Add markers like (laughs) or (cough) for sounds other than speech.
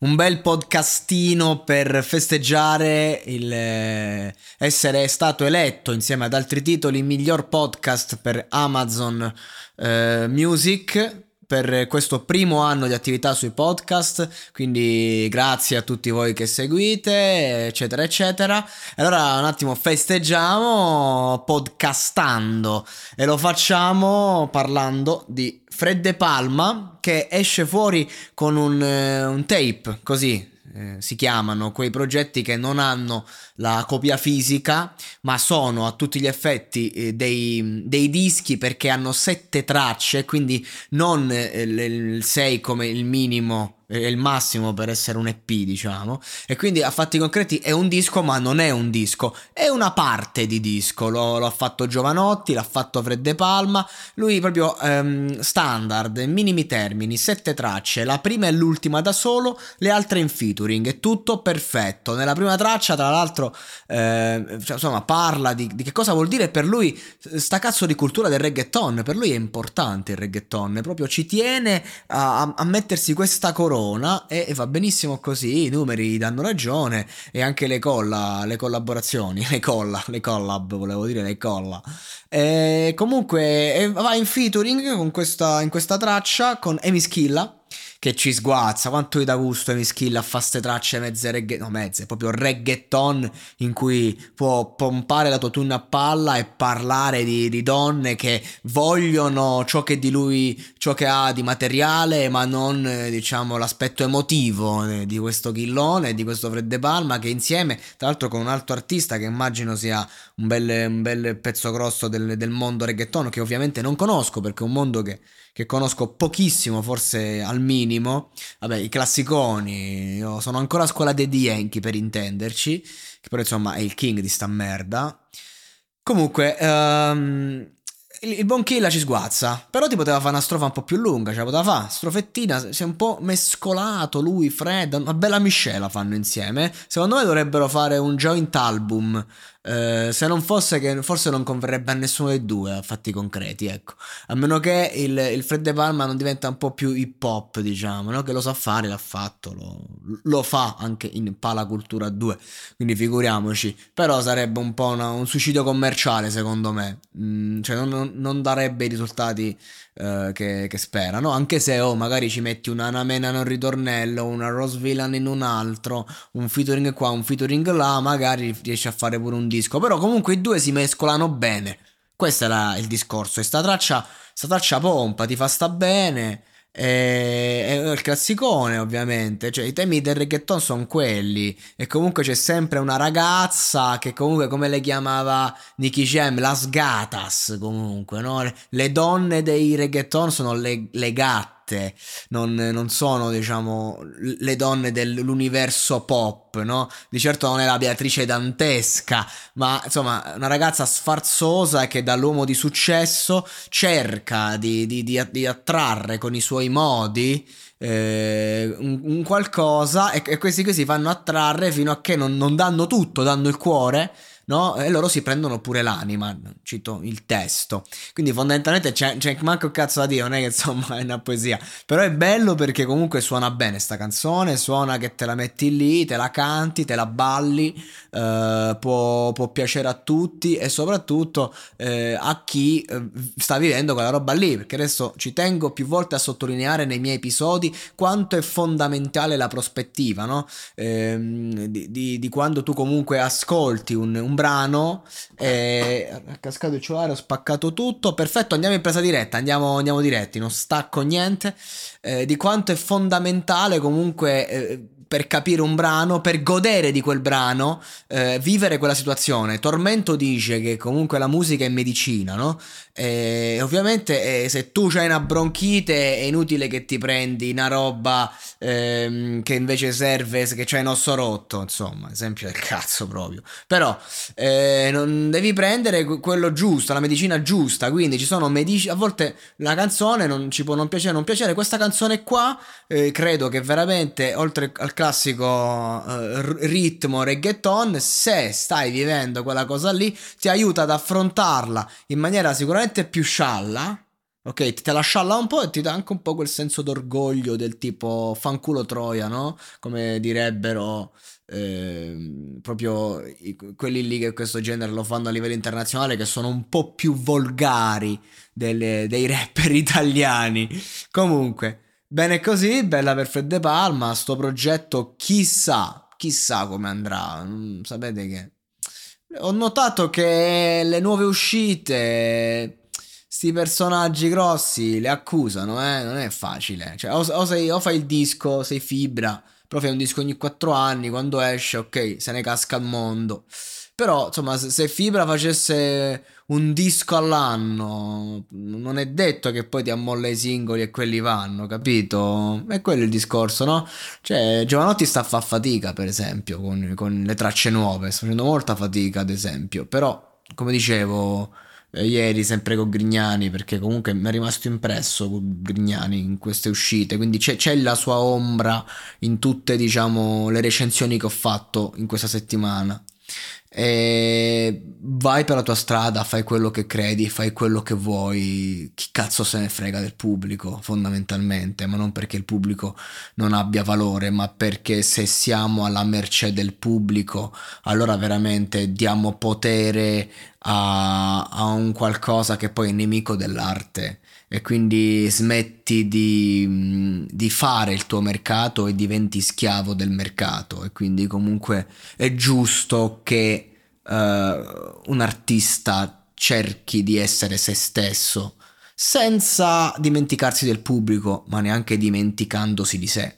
Un bel podcastino per festeggiare il eh, essere stato eletto insieme ad altri titoli miglior podcast per Amazon eh, Music per questo primo anno di attività sui podcast, quindi grazie a tutti voi che seguite, eccetera, eccetera. Allora un attimo festeggiamo podcastando e lo facciamo parlando di Fred De Palma che esce fuori con un, eh, un tape, così, eh, si chiamano quei progetti che non hanno la copia fisica, ma sono a tutti gli effetti eh, dei, dei, dischi perché hanno sette tracce, quindi non eh, il 6 come il minimo è il massimo per essere un EP, diciamo. E quindi a fatti concreti è un disco, ma non è un disco, è una parte di disco. Lo, lo ha fatto Giovanotti, l'ha fatto Fred De Palma. Lui proprio um, standard, minimi termini, sette tracce. La prima e l'ultima da solo, le altre in featuring. È tutto perfetto. Nella prima traccia, tra l'altro, eh, insomma, parla di, di, che cosa vuol dire per lui sta cazzo di cultura del reggaeton. Per lui è importante il reggaeton, proprio ci tiene a, a mettersi questa corona corona e, va benissimo così, i numeri danno ragione e anche le, colla, le collaborazioni, (laughs) le colla, le collab volevo dire, le colla. E comunque va in featuring con questa, in questa traccia con Amy Schilla che ci sguazza, quanto gli dà gusto Amy Skill a fare ste tracce mezze reggaeton, no mezze, proprio reggaeton in cui può pompare la tua tuna a palla e parlare di, di, donne che vogliono ciò che di lui, ciò che ha di materiale, ma non diciamo l'aspetto emotivo eh, di questo Chillone, di questo Fred De Palma che insieme, tra l'altro con un altro artista che immagino sia un bel, un bel pezzo grosso del, del mondo reggaeton che ovviamente non conosco perché è un mondo che che conosco pochissimo, forse al minimo. Vabbè, i classiconi, io sono ancora a scuola dei Yankee per intenderci, che però insomma è il king di sta merda. Comunque, um, il, il buon Killa ci sguazza, però ti poteva fare una strofa un po' più lunga, ce la poteva fare, strofettina, si è un po' mescolato lui, Fred, una bella miscela fanno insieme. Secondo me dovrebbero fare un joint album eh, se non fosse che forse non converrebbe a nessuno dei due a fatti concreti, ecco. A meno che il, il Fred De Palma non diventa un po' più hip hop, diciamo, no? Che lo sa fare, l'ha fatto, lo, lo fa anche in Pala Cultura 2, quindi figuriamoci. Però sarebbe un po' una, un suicidio commerciale, secondo me. Mm, cioè non, non, darebbe i risultati uh, che, che, sperano, anche se oh, magari ci metti una Namena in un ritornello, una Rose Villain in un altro, un featuring qua, un featuring là, magari riesci a fare pure un disco disco, però comunque i due si mescolano bene. Questo era il discorso. E sta traccia, sta traccia pompa, ti fa sta bene. E, è il classicone, ovviamente. Cioè, i temi del reggaeton sono quelli. E comunque c'è sempre una ragazza che, comunque, come le chiamava Nicky Jam, las gatas. Comunque, no? Le donne dei reggaeton sono le, le gatte fatte, non, non, sono, diciamo, le donne dell'universo pop, no? Di certo non è la Beatrice dantesca, ma insomma, una ragazza sfarzosa che dall'uomo di successo cerca di, di, di, di attrarre con i suoi modi. Eh, un, un, qualcosa e, e, questi qui si fanno attrarre fino a che non, non danno tutto, danno il cuore no? E loro si prendono pure l'anima, cito il testo. Quindi fondamentalmente c'è, c'è manco cazzo da dire, non è che insomma è una poesia, però è bello perché comunque suona bene sta canzone, suona che te la metti lì, te la canti, te la balli, eh, può, può, piacere a tutti e soprattutto eh, a chi eh, sta vivendo quella roba lì, perché adesso ci tengo più volte a sottolineare nei miei episodi quanto è fondamentale la prospettiva, no? Ehm, di, di, di, quando tu comunque ascolti un, un brano, e è cascato il cellulare, ho spaccato tutto, perfetto, andiamo in presa diretta, andiamo, andiamo diretti, non stacco niente, eh, di quanto è fondamentale comunque eh, per capire un brano, per godere di quel brano, eh, vivere quella situazione. Tormento dice che comunque la musica è medicina, no? E ovviamente eh, se tu hai una bronchite è inutile che ti prendi una roba ehm, che invece serve che c'hai un osso rotto, insomma, esempio del cazzo proprio. Però eh, non devi prendere quello giusto, la medicina giusta, quindi ci sono medici, a volte la canzone non ci può non piacere, non piacere, questa canzone qua eh, credo che veramente oltre al classico eh, ritmo reggaeton, se stai vivendo quella cosa lì, ti aiuta ad affrontarla in maniera sicuramente più scialla. Ok, te la scialla un po' e ti dà anche un po' quel senso d'orgoglio del tipo fanculo troia, no? Come direbbero eh, proprio i, quelli lì che questo genere lo fanno a livello internazionale, che sono un po' più volgari delle, dei rapper (laughs) italiani. Comunque. Bene così, bella per Fred De Palma, sto progetto chissà, chissà come andrà, mm, sapete che... Ho notato che le nuove uscite, sti personaggi grossi le accusano, eh? non è facile. Cioè, o, o, sei, o fai il disco, sei fibra, però fai un disco ogni 4 anni, quando esce, ok, se ne casca il mondo. Però, insomma, se Fibra facesse un disco all'anno, non è detto che poi ti ammolla i singoli e quelli vanno, capito? È quello il discorso, no? Cioè, Giovanotti sta a far fatica, per esempio, con, con le tracce nuove, sta facendo molta fatica, ad esempio. Però, come dicevo eh, ieri, sempre con Grignani, perché comunque mi è rimasto impresso con Grignani in queste uscite, quindi c'è, c'è la sua ombra in tutte, diciamo, le recensioni che ho fatto in questa settimana. E vai per la tua strada, fai quello che credi, fai quello che vuoi. Chi cazzo se ne frega del pubblico, fondamentalmente, ma non perché il pubblico non abbia valore, ma perché se siamo alla mercé del pubblico, allora veramente diamo potere a, a un qualcosa che poi è nemico dell'arte e quindi smetti di, di, fare il tuo mercato e diventi schiavo del mercato e quindi comunque è giusto che uh, un artista cerchi di essere se stesso senza dimenticarsi del pubblico ma neanche dimenticandosi di sé.